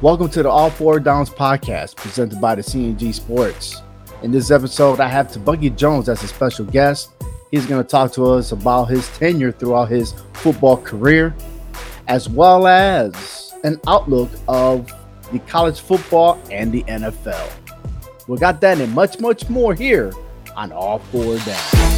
Welcome to the All Four Downs podcast presented by the CNG Sports. In this episode, I have Tebucky Jones as a special guest. He's going to talk to us about his tenure throughout his football career, as well as an outlook of the college football and the NFL. We got that and much, much more here on All Four Downs.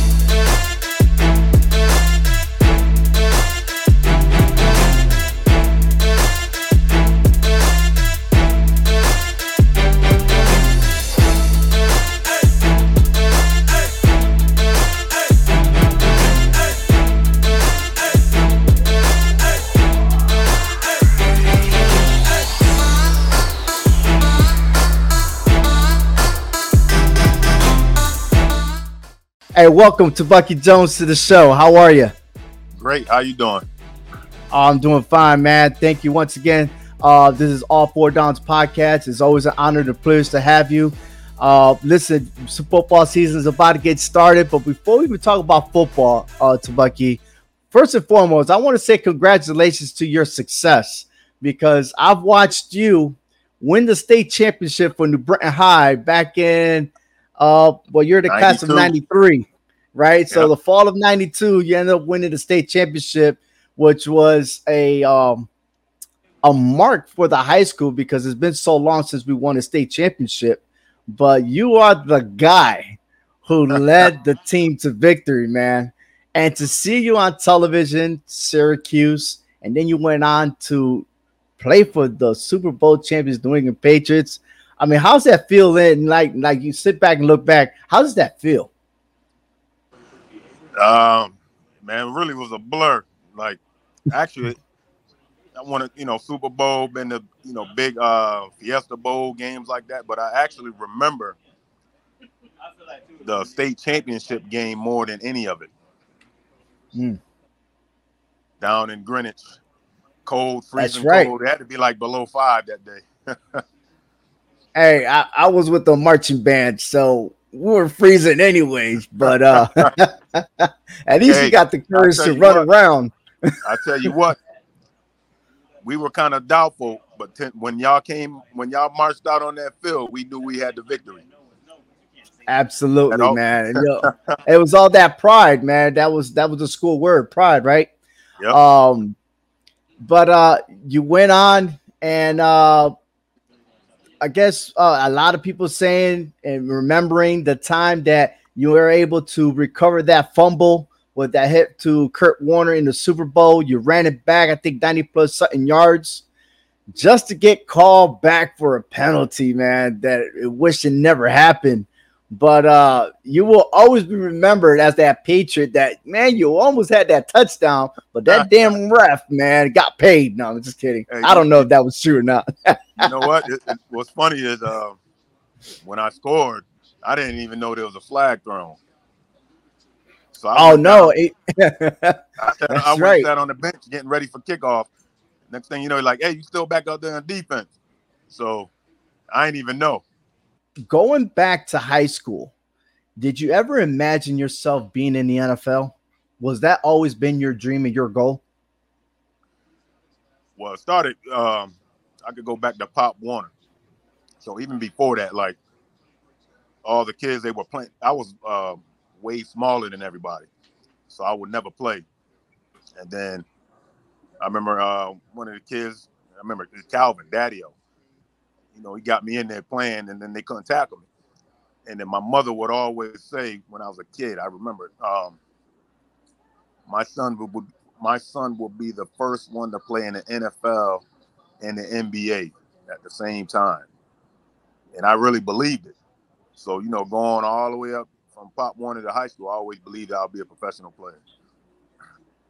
Hey, welcome to Bucky Jones to the show. How are you? Great. How you doing? I'm doing fine, man. Thank you once again. Uh, this is All Four Downs podcast. It's always an honor and a privilege to have you. Uh, listen, football season is about to get started, but before we even talk about football, uh, Tebucky, first and foremost, I want to say congratulations to your success because I've watched you win the state championship for New Britain High back in uh well you're the 92. class of 93 right? Yep. So the fall of 92, you end up winning the state championship, which was a um a mark for the high school because it's been so long since we won a state championship. But you are the guy who led the team to victory, man. And to see you on television, Syracuse, and then you went on to play for the Super Bowl champions New England Patriots. I mean, how's that feel? In like, like you sit back and look back, how does that feel? Um, man, really was a blur. Like, actually, I wanted, you know, Super Bowl, been the, you know, big uh Fiesta Bowl games like that, but I actually remember the state championship game more than any of it. Mm. Down in Greenwich, cold, freezing right. cold. It had to be like below five that day. hey, I, I was with the marching band, so we were freezing anyways, but uh at least hey, got the courage to run what, around. I tell you what, we were kind of doubtful, but t- when y'all came, when y'all marched out on that field, we knew we had the victory. Absolutely, man. And, you know, it was all that pride, man. That was that was the school word, pride, right? Yep. Um, but uh, you went on and uh, I guess uh, a lot of people saying and remembering the time that you were able to recover that fumble with that hit to Kurt Warner in the Super Bowl. You ran it back, I think 90 plus something yards, just to get called back for a penalty, man. That it wish it never happened. But uh, you will always be remembered as that Patriot that man, you almost had that touchdown, but that damn ref, man, got paid. No, I'm just kidding. Hey, I don't know if that was true or not. you know what? It, it, what's funny is uh, when I scored, I didn't even know there was a flag thrown. So I oh no! It, I, said, I right. sat on the bench getting ready for kickoff. Next thing you know, like, hey, you still back out there on defense. So I ain't even know going back to high school, did you ever imagine yourself being in the NFL? Was that always been your dream and your goal? Well, it started. Um, I could go back to Pop Warner. So even before that, like all the kids they were playing, I was uh, way smaller than everybody, so I would never play. And then I remember uh, one of the kids. I remember Calvin Daddio you know, he got me in there playing, and then they couldn't tackle me. And then my mother would always say, when I was a kid, I remember, um, my son would, my son will be the first one to play in the NFL and the NBA at the same time, and I really believed it. So you know, going all the way up from Pop Warner to high school, I always believed I'll be a professional player.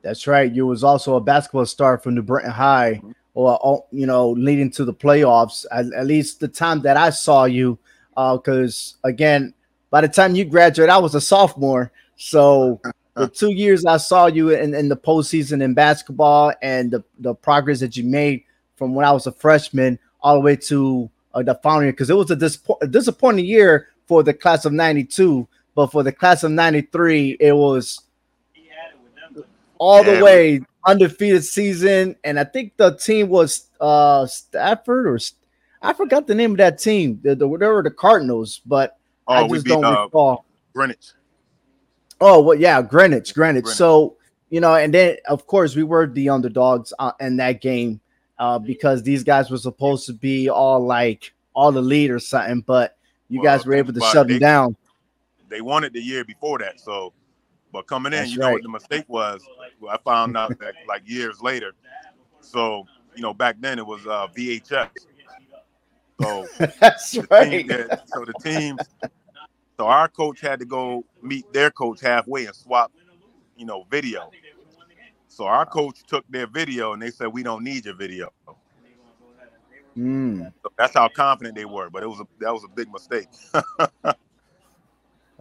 That's right. You was also a basketball star from New Britain High. Mm-hmm or you know leading to the playoffs at, at least the time that i saw you because uh, again by the time you graduate i was a sophomore. So the two years i saw you in, in the postseason in basketball and the, the progress that you made from when i was a freshman all the way to uh, the following year because it was a, dispo- a disappointing year for the class of 92 but for the class of 93 it was all the way undefeated season, and I think the team was uh Stafford or I forgot the name of that team. The, the whatever the Cardinals, but oh, I just beat, don't uh, recall. Greenwich. Oh well, yeah, Greenwich, Greenwich. Greenwich. So you know, and then of course we were the underdogs uh, in that game uh, because these guys were supposed to be all like all the lead or something, but you well, guys were able to shut them down. They won it the year before that, so but coming in, That's you right. know what the mistake was. I found out that like years later. So you know, back then it was uh, VHS. So that's right. That, so the teams, so our coach had to go meet their coach halfway and swap, you know, video. So our coach took their video and they said, "We don't need your video." Mm. So that's how confident they were, but it was a that was a big mistake.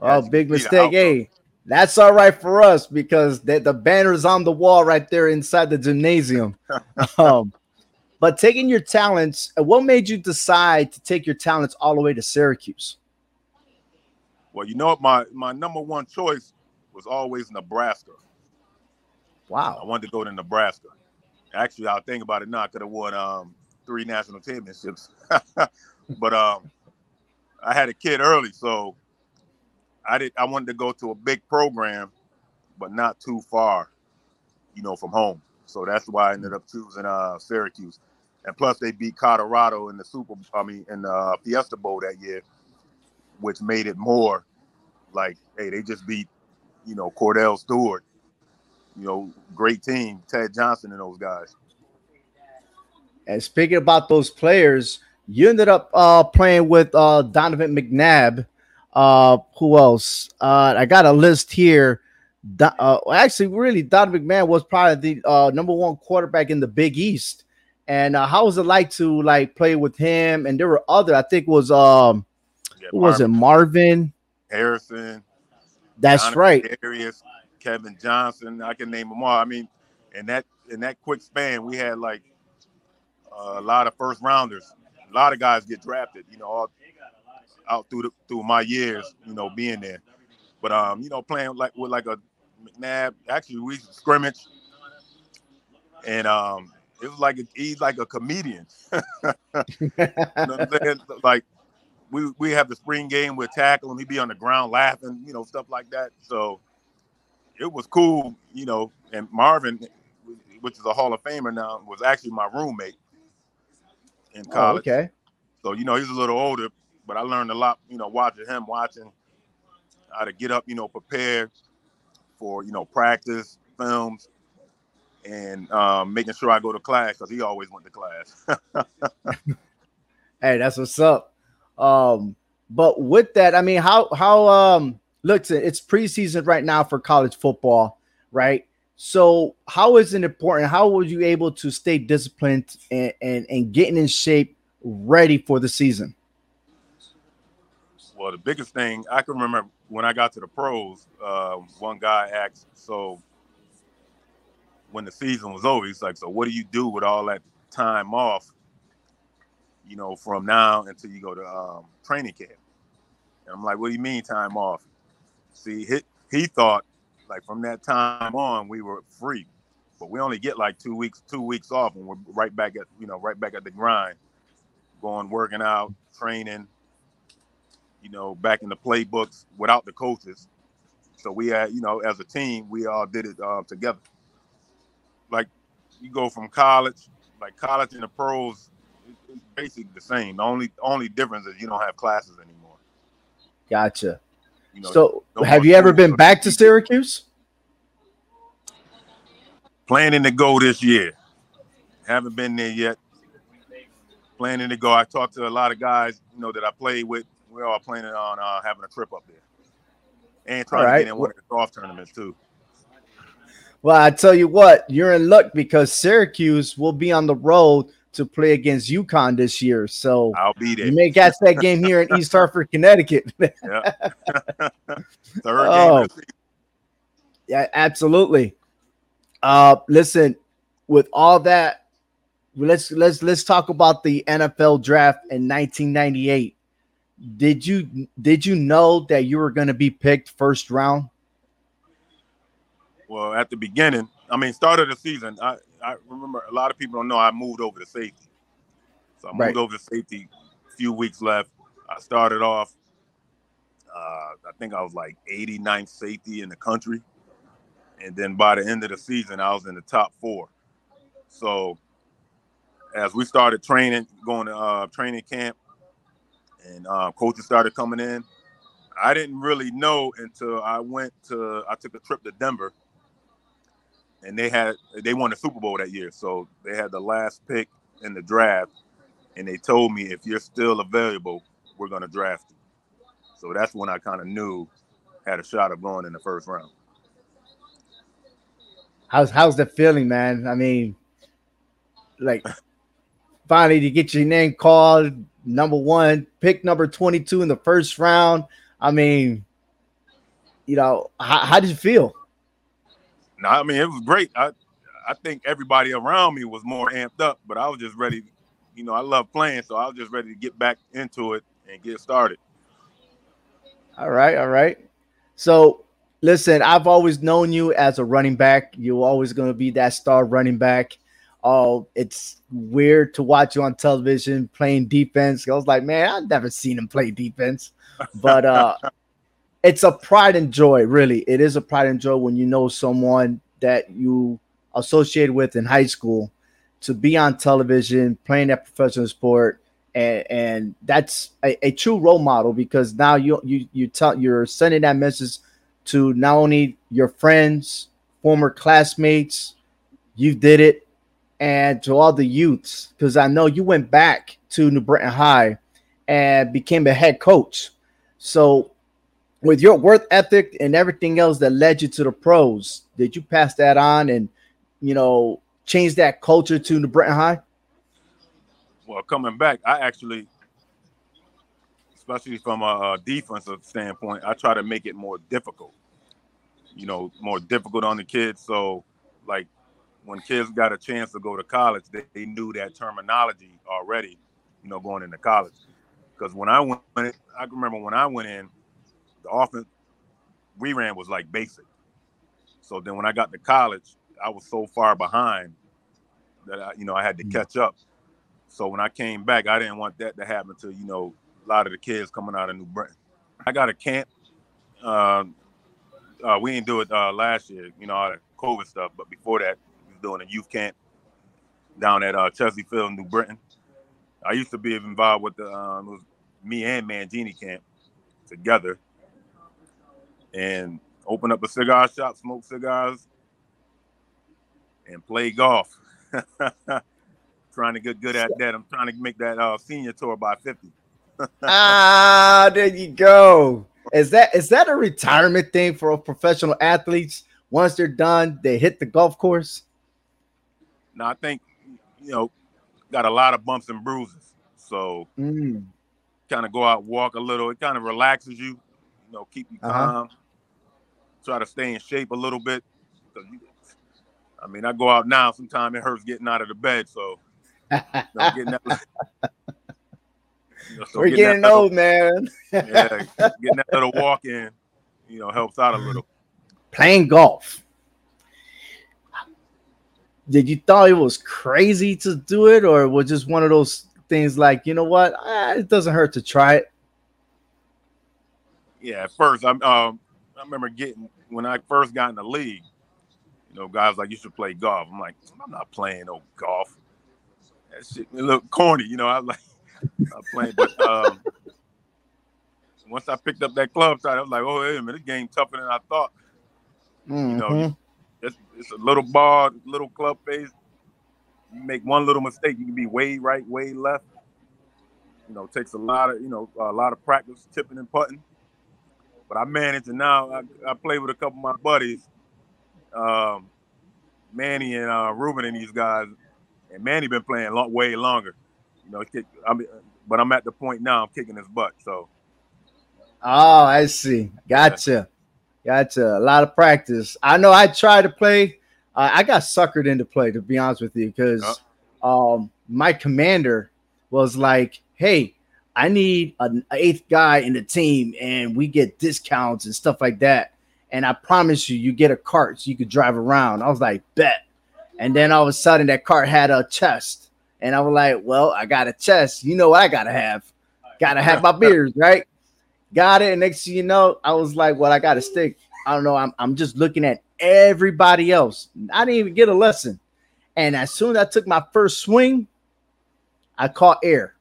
oh, big mistake! Hey, that's all right for us because the, the is on the wall right there inside the gymnasium. um, but taking your talents, uh, what made you decide to take your talents all the way to Syracuse? Well, you know what, my my number one choice was always Nebraska. Wow, I wanted to go to Nebraska. Actually, I'll think about it now. I could have won um, three national championships, but um, I had a kid early, so I did. I wanted to go to a big program, but not too far, you know, from home. So that's why I ended up choosing uh, Syracuse. And plus, they beat Colorado in the Super. I mean, in the uh, Fiesta Bowl that year, which made it more like, hey, they just beat, you know, Kordell Stewart. You know, great team, Ted Johnson and those guys. And speaking about those players, you ended up uh, playing with uh, Donovan McNabb uh, who else? Uh, I got a list here. Uh, actually, really, Donovan McNabb was probably the uh, number one quarterback in the Big East. And uh, how was it like to like play with him? And there were other. I think was um, yeah, who was it? Marvin Harrison. That's Jonathan right. Darius, Kevin Johnson. I can name them all. I mean, in that in that quick span, we had like a lot of first rounders. A lot of guys get drafted. You know, all out through the, through my years, you know, being there. But um, you know, playing like with like a McNabb, actually we scrimmage, and um, it was like a, he's like a comedian. you know what I'm saying? Like we we have the spring game with tackle and he'd be on the ground laughing, you know, stuff like that. So it was cool, you know. And Marvin, which is a Hall of Famer now, was actually my roommate in oh, college. Oh, okay. So you know he's a little older, but I learned a lot, you know, watching him, watching how to get up, you know, prepared for, you know, practice, films, and um, making sure I go to class because he always went to class. hey, that's what's up. Um, but with that, I mean, how how um look, it's preseason right now for college football, right? So how is it important? How were you able to stay disciplined and, and, and getting in shape ready for the season? Well, the biggest thing I can remember when I got to the pros, uh, one guy asked, "So when the season was over, he's like, so what do you do with all that time off? You know, from now until you go to um, training camp?" And I'm like, "What do you mean time off?" See, he, he thought like from that time on we were free, but we only get like two weeks two weeks off, and we're right back at you know right back at the grind, going working out, training you know, back in the playbooks without the coaches. So we had, you know, as a team, we all did it uh, together. Like you go from college, like college and the pros, it's basically the same. The only only difference is you don't have classes anymore. Gotcha. You know, so no have you ever been back to Syracuse? Planning to go this year. Haven't been there yet. Planning to go. I talked to a lot of guys, you know, that I played with we're planning on uh, having a trip up there and trying right. to get in one of the golf tournaments too. Well, I tell you what, you're in luck because Syracuse will be on the road to play against UConn this year. So I'll be there. You may catch that game here in East Hartford, Connecticut. yeah. Third oh. game. Yeah, absolutely. Uh, listen, with all that, let's let's let's talk about the NFL draft in 1998 did you did you know that you were going to be picked first round? Well, at the beginning, I mean, start of the season. I I remember a lot of people don't know I moved over to safety, so I moved right. over to safety. A few weeks left. I started off. Uh, I think I was like 89th safety in the country, and then by the end of the season, I was in the top four. So as we started training, going to uh, training camp, and uh, coaches started coming in, I didn't really know until I went to I took a trip to Denver, and they had they won the Super Bowl that year, so they had the last pick in the draft, and they told me if you're still available, we're going to draft you. So that's when I kind of knew had a shot of going in the first round. How's how's the feeling, man? I mean, like finally to get your name called number one, pick number 22 in the first round. I mean, you know, how, how did you feel? No, I mean it was great. I I think everybody around me was more amped up, but I was just ready. You know, I love playing, so I was just ready to get back into it and get started. All right, all right. So listen, I've always known you as a running back. You're always going to be that star running back. Oh, it's weird to watch you on television playing defense. I was like, man, I've never seen him play defense, but uh, it's a pride and joy. Really, it is a pride and joy when you know someone that you associate with in high school to be on television playing that professional sport. And, and that's a, a true role model because now you you you tell you're sending that message to not only your friends, former classmates, you did it, and to all the youths, because I know you went back to New Britain High and became a head coach. So, with your work ethic and everything else that led you to the pros, did you pass that on and, you know, change that culture to New Britain High? Well, coming back, I actually, especially from a defensive standpoint, I try to make it more difficult. You know, more difficult on the kids. So, like when kids got a chance to go to college, they, they knew that terminology already, you know, going into college. Because when I went, in, I remember when I went in, the offense we ran was like basic. So then when I got to college, I was so far behind that I, you know I had to mm. catch up. So when I came back, I didn't want that to happen to you know a lot of the kids coming out of New Britain. I got a camp. Uh, uh, we didn't do it uh, last year, you know, all the COVID stuff. But before that, doing a youth camp down at uh, Chesley Field, New Britain. I used to be involved with the um, it was me and Mangini camp together, and open up a cigar shop, smoke cigars, and play golf. trying to get good at that. I'm trying to make that uh, senior tour by 50. ah, there you go. Is that is that a retirement thing for professional athletes? Once they're done, they hit the golf course. Now I think you know got a lot of bumps and bruises, so mm. kind of go out walk a little. It kind of relaxes you, you know, keep you uh-huh. calm. Try to stay in shape a little bit. You, I mean, I go out now. Sometimes it hurts getting out of the bed, so. You know, getting that, you know, so We're getting, getting old, little, man. yeah, getting that little walk in, you know, helps out a little. Playing golf did you thought it was crazy to do it, or was just one of those things like, you know what, ah, it doesn't hurt to try it? Yeah, at first, I'm, um, I remember getting when I first got in the league. You know, guys like you should play golf. I'm like, I'm not playing no golf. That shit little corny, you know. I like I'm playing, but um, once I picked up that club side, I was like, oh, wait a minute, this game tougher than I thought. Mm-hmm. You know, mm-hmm. It's, it's a little ball, little club face. You make one little mistake, you can be way right, way left. You know, takes a lot of you know a lot of practice tipping and putting. But I manage, and now I, I play with a couple of my buddies, um, Manny and uh, Ruben and these guys. And Manny been playing long, way longer. You know, kick, I mean, but I'm at the point now I'm kicking his butt. So. Oh, I see. Gotcha. Yeah. Gotcha. A lot of practice. I know I tried to play. Uh, I got suckered into play, to be honest with you, because um, my commander was like, hey, I need an eighth guy in the team and we get discounts and stuff like that. and I promise you, you get a cart so you could drive around. I was like, bet. And then all of a sudden, that cart had a chest, and I was like, well, I got a chest. You know what I gotta have? Gotta have my beers, right? Got it. And next thing you know, I was like, well, I got a stick. I don't know. I'm, I'm just looking at everybody else. I didn't even get a lesson. And as soon as I took my first swing, I caught air.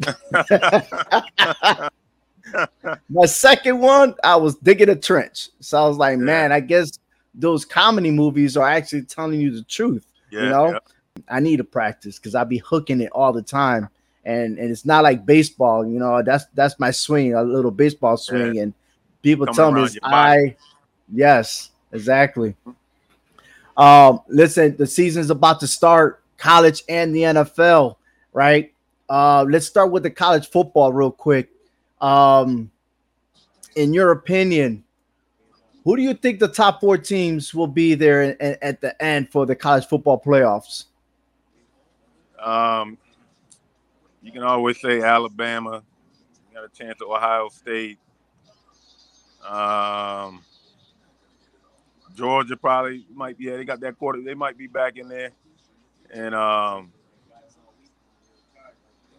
My second one, I was digging a trench. So I was like, yeah. man, I guess those comedy movies are actually telling you the truth. Yeah, you know, yeah. I need to practice because I be hooking it all the time. And and it's not like baseball, you know, that's that's my swing, a little baseball swing. And people Coming tell me I yes, exactly. Um, listen, the season's about to start, college and the NFL, right? Uh, let's start with the college football real quick. Um, in your opinion, who do you think the top four teams will be there in, in, at the end for the college football playoffs? Um, you can always say Alabama. You got a chance at Ohio State. Um, Georgia probably might be. Yeah, they got that quarter. They might be back in there, and um,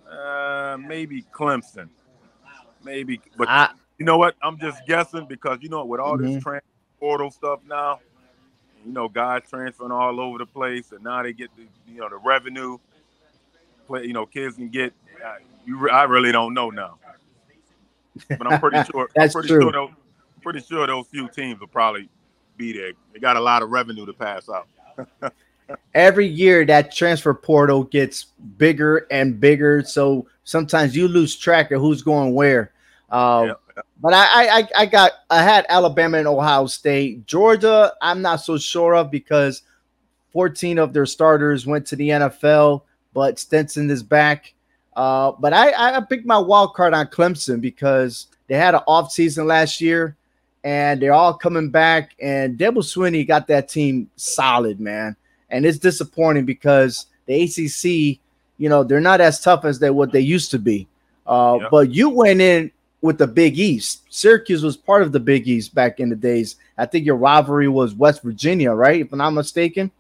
uh, maybe Clemson maybe. But I, you know what? I'm just guessing because you know with all mm-hmm. this trans portal stuff now, you know, guys transferring all over the place, and now they get the you know the revenue. Play, you know, kids can get. Uh, you, I really don't know now, but I'm pretty sure. That's I'm pretty true. Sure those, pretty sure those few teams will probably be there. They got a lot of revenue to pass out. Every year that transfer portal gets bigger and bigger, so sometimes you lose track of who's going where. Um, yeah. But I, I, I got, I had Alabama and Ohio State. Georgia, I'm not so sure of because 14 of their starters went to the NFL, but Stetson is back. Uh, but I, I picked my wild card on Clemson because they had an off season last year, and they're all coming back. And Dabo Swinney got that team solid, man. And it's disappointing because the ACC, you know, they're not as tough as they what they used to be. Uh, yep. But you went in with the Big East. Syracuse was part of the Big East back in the days. I think your rivalry was West Virginia, right? If I'm not mistaken.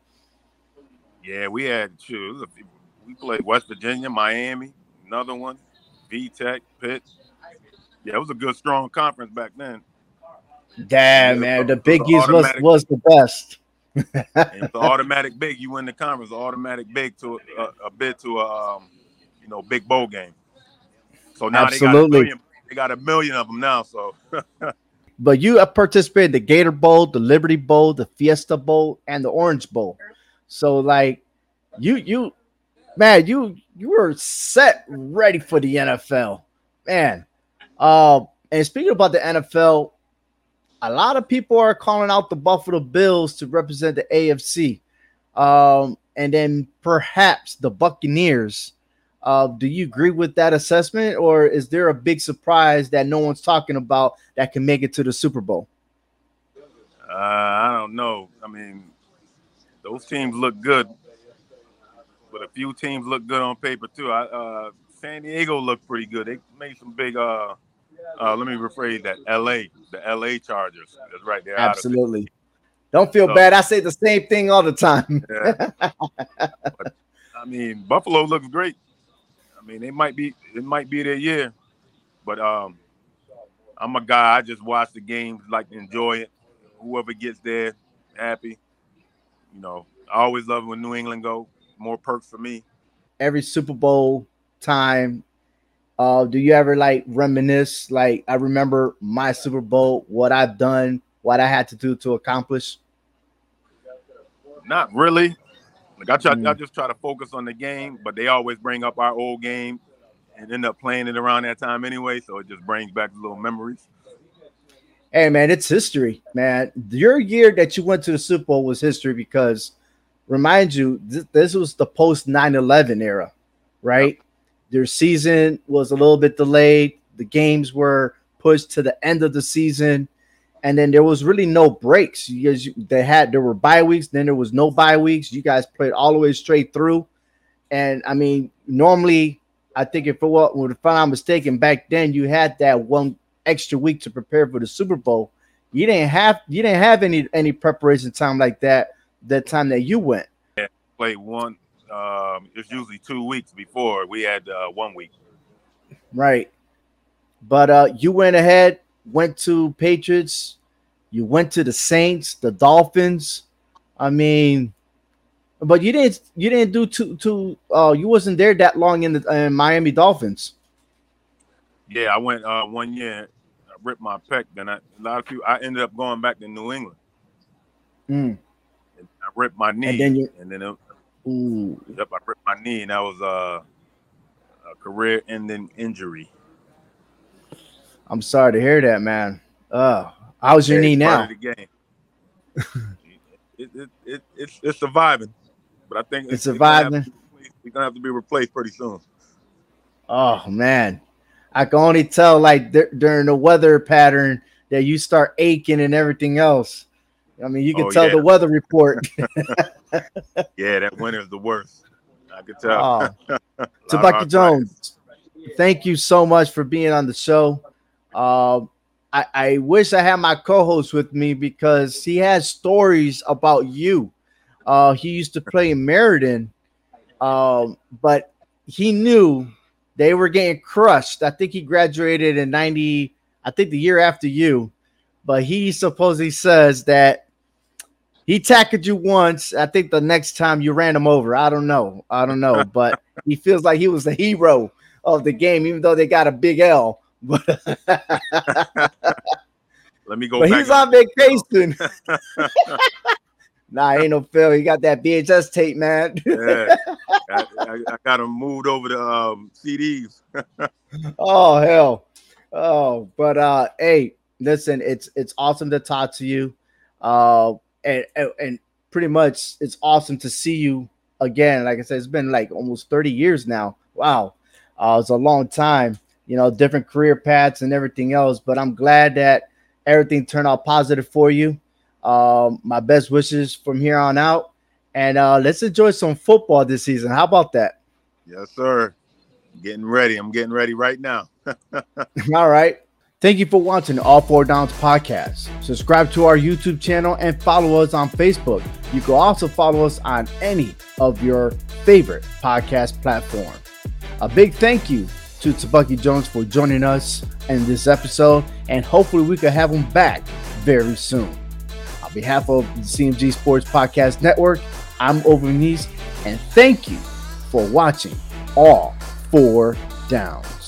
Yeah, we had two. We played West Virginia, Miami, another one, V Tech, Pitt. Yeah, it was a good, strong conference back then. Damn, yeah, man, the Big East was, was the best. it's automatic big. You win the conference, automatic big to a, a bid to a um, you know big bowl game. So now Absolutely they got a million of them now. So, but you participated in the Gator Bowl, the Liberty Bowl, the Fiesta Bowl, and the Orange Bowl. So, like, you you man, you you were set ready for the NFL, man. Uh, and speaking about the NFL, a lot of people are calling out the Buffalo Bills to represent the AFC. Um, and then perhaps the Buccaneers uh, do you agree with that assessment, or is there a big surprise that no one's talking about that can make it to the Super Bowl? Uh, I don't know. I mean, those teams look good, but a few teams look good on paper too. I, uh, San Diego looked pretty good. They made some big. Uh, uh, let me rephrase that. L.A. The L.A. Chargers. That's right there. Absolutely. Don't feel so, bad. I say the same thing all the time. yeah. but, I mean, Buffalo looks great. I mean, it might be it might be their year, but um, I'm a guy. I just watch the games, like enjoy it. Whoever gets there, happy. You know, I always love when New England go. More perks for me. Every Super Bowl time, uh, do you ever like reminisce? Like I remember my Super Bowl, what I've done, what I had to do to accomplish. Not really. Like I try, mm. I just try to focus on the game, but they always bring up our old game and end up playing it around that time anyway. So it just brings back little memories. Hey man, it's history, man. Your year that you went to the Super Bowl was history because, remind you, th- this was the post 9/11 era, right? Their season was a little bit delayed. The games were pushed to the end of the season and then there was really no breaks. You guys, they had there were bye weeks, then there was no bye weeks. You guys played all the way straight through, and I mean, normally, I think if it was, if I'm not mistaken, back then you had that one extra week to prepare for the Super Bowl. you didn't have you didn't have any any preparation time like that that time that you went. Yeah, played one. Um, it's usually two weeks before we had uh, one week. Right, but uh, you went ahead, went to Patriots, you went to the Saints, the Dolphins. I mean, but you didn't you didn't do too too. Uh, you wasn't there that long in the in Miami Dolphins. Yeah, I went uh, one year I ripped my pec. Then I, a lot of people, I ended up going back to New England. Mm. Ripped my knee, And then you- and then it, Ooh, yep, I ripped my knee, and that was uh, a career-ending injury. I'm sorry to hear that, man. Uh, how's your Yeah, knee now? the game. it, it, it, it's, it's surviving, but I think It's to surviving. It's gonna have to be replaced pretty soon. Oh man, I can only tell like dur- during the weather pattern that you start aching and everything else. I mean, you can Oh, tell yeah. the weather report. Yeah, that winter's the worst. I could tell. oh, of Tebucky. Jones, thank you so much for being on the show. Um, I, I wish I had my co-host with me because he has stories about you. Uh, he used to play in Meriden, um, but he knew they were getting crushed. I think he graduated in 90, I think the year after you, but he supposedly says that he tackled you once. I think the next time you ran him over. I don't know. I don't know, but he feels like he was the hero of the game, even though they got a big L. But, Let me go but back. he's on vacation. nah, ain't no Phil. He got that VHS tape, man. yeah, I, I, I got him moved over to um, CDs. oh hell. Oh, but uh hey, listen, it's it's awesome to talk to you. Uh and and, pretty much it's awesome to see you again. Like I said, it's been like almost 30 years now. Wow. Uh it's a long time, you know, different career paths and everything else. But I'm glad that everything turned out positive for you. Um, my best wishes from here on out. And uh let's enjoy some football this season. How about that? Yes, sir. Getting ready. I'm getting ready right now. All right. Thank you for watching All Four Downs podcast. Subscribe to our YouTube channel and follow us on Facebook. You can also follow us on any of your favorite podcast platform. A big thank you to Tebucky Jones for joining us in this episode, and hopefully we can have him back very soon. On behalf of the CMG Sports Podcast Network, I'm Over Nice, and thank you for watching All Four Downs.